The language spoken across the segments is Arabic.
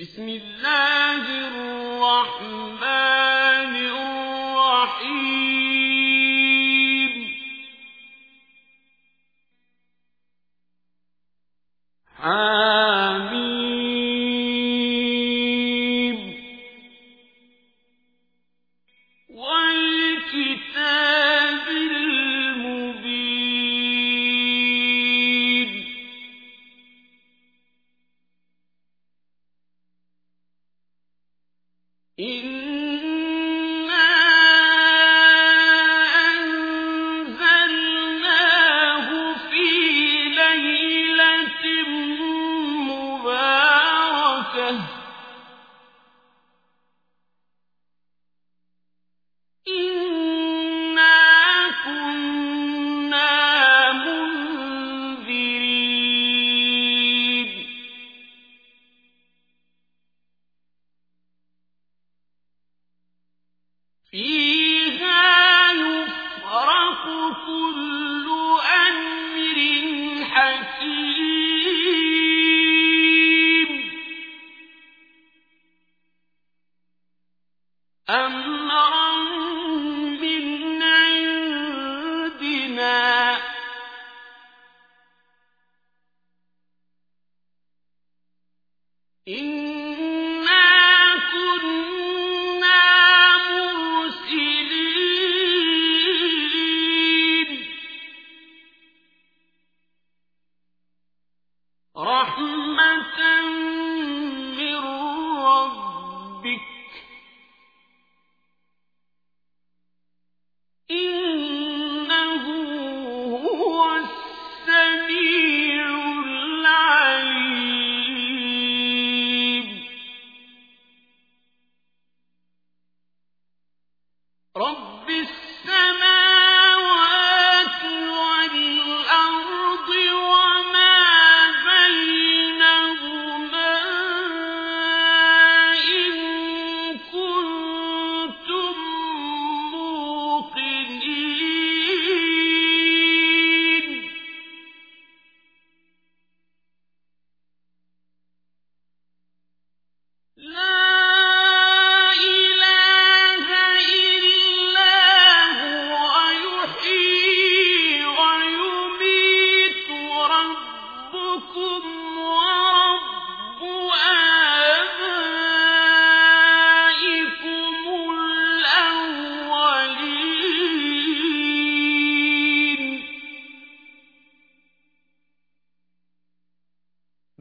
بسم الله الرحمن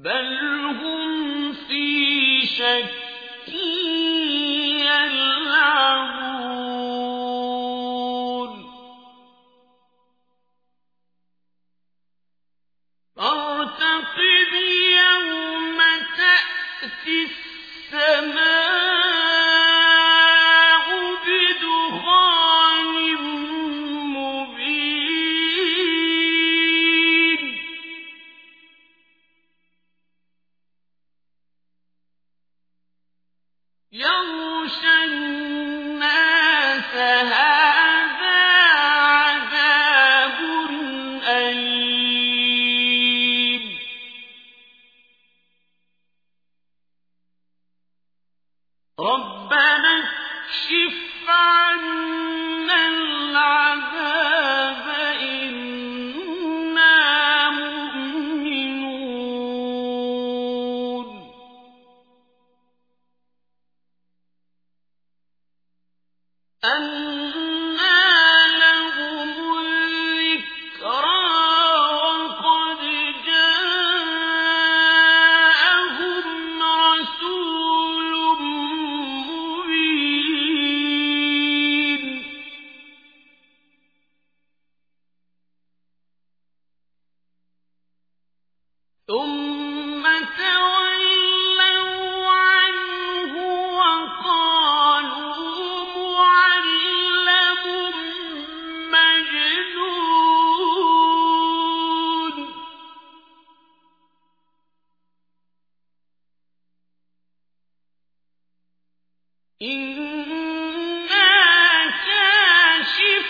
بل هم في شك يغشى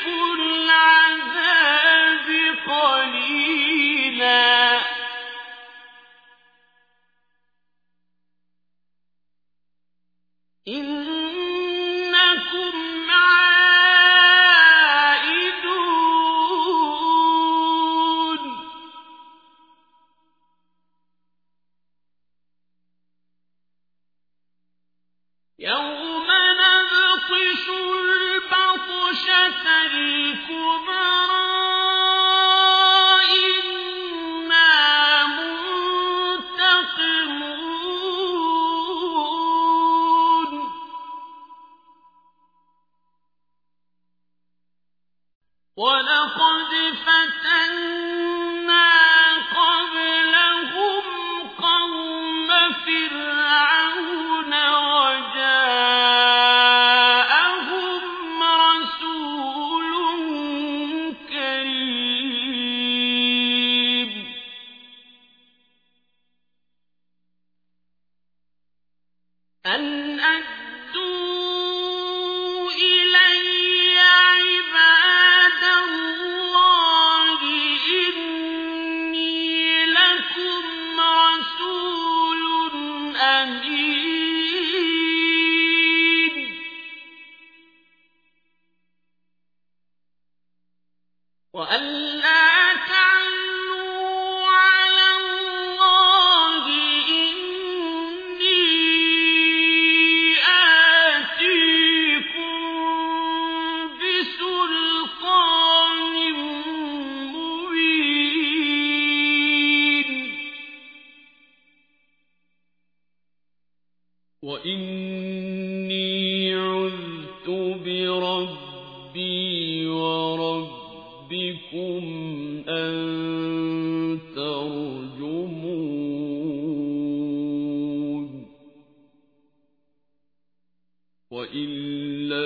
كَاشِفُو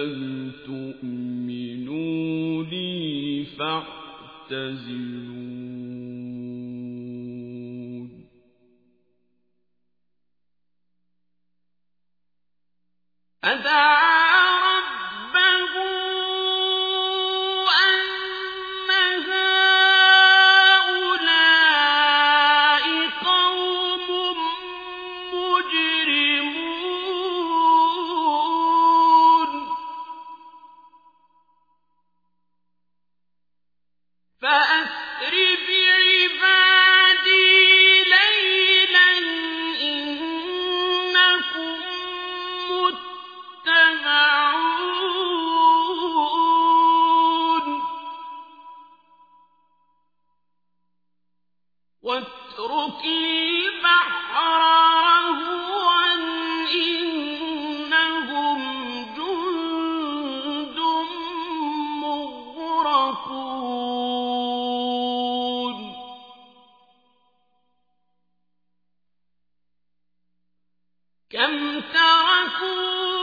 لم تؤمنوا لي فاعتزلون كم تركوا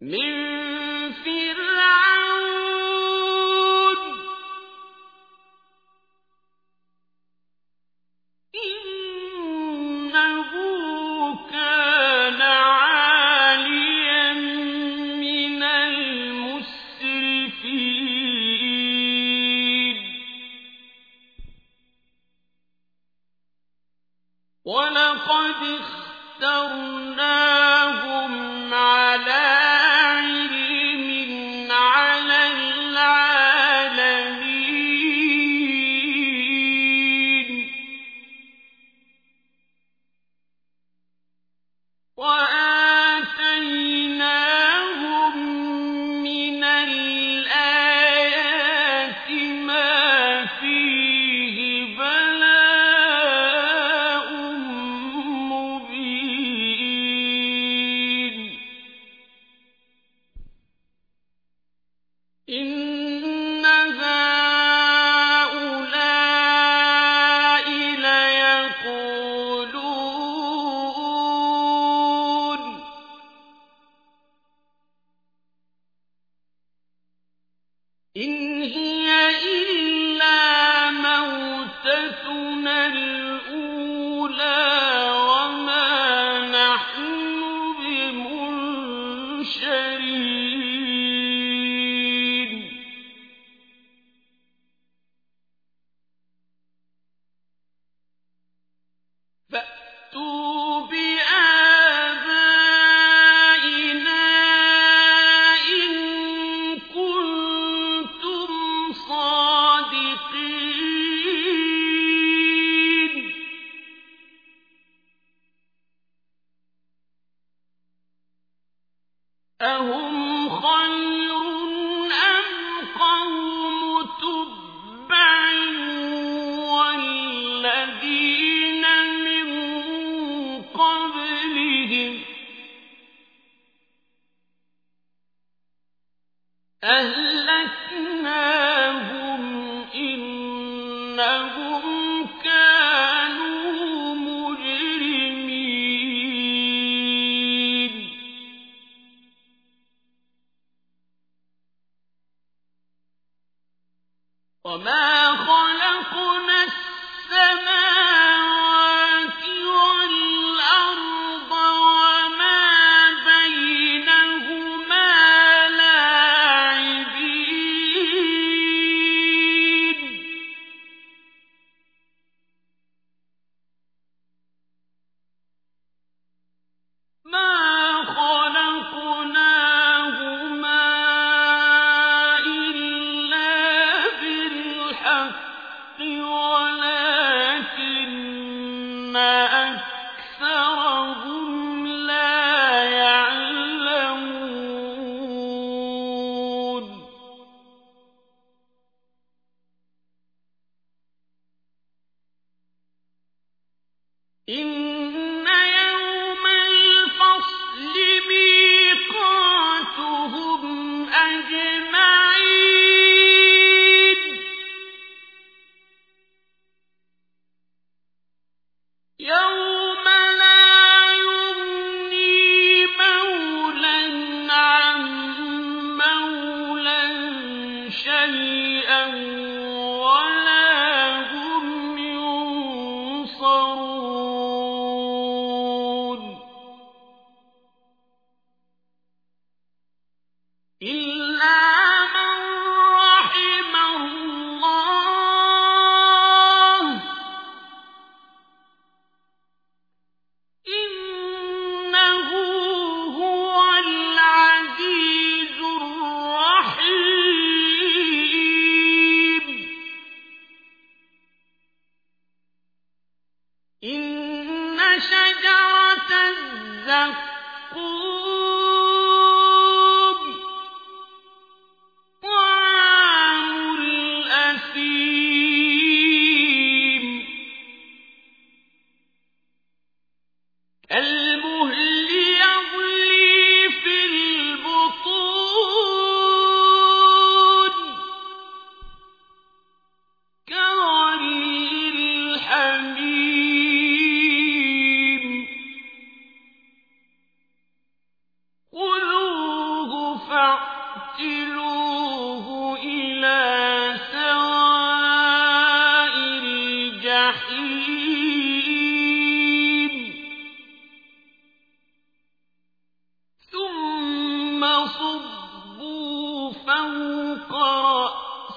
من إن إنهم كانوا أجمعين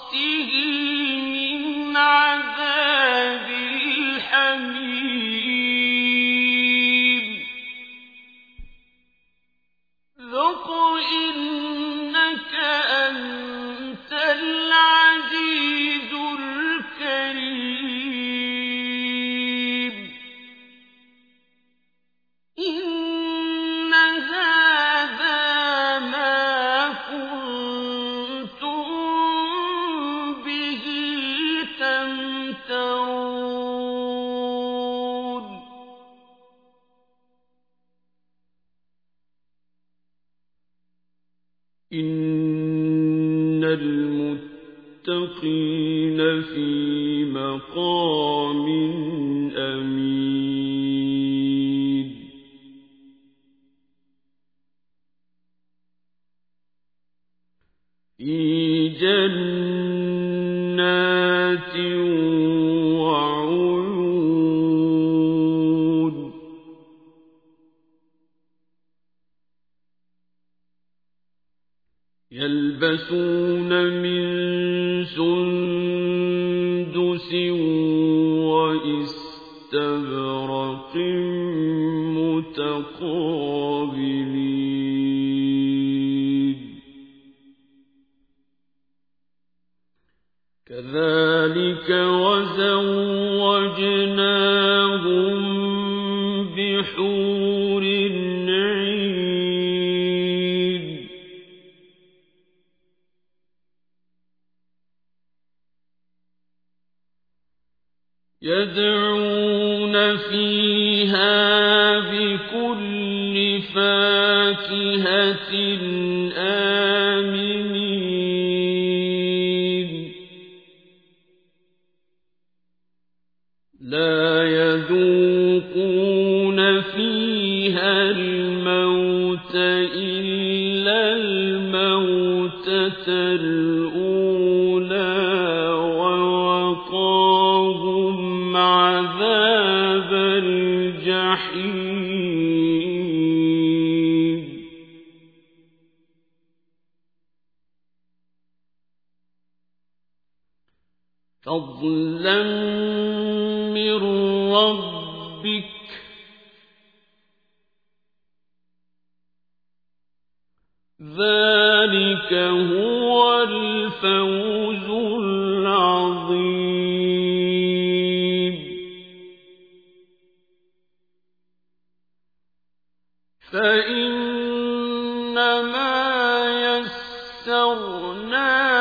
رأسه إن المتقين في مقام يلبسون من سندس وإستبرق متقابلين. كذلك وزوجناهم يدعون فيها بكل فاكهة عذاب الجحيم. فضلا من ربك. ذلك فإنما يسرناه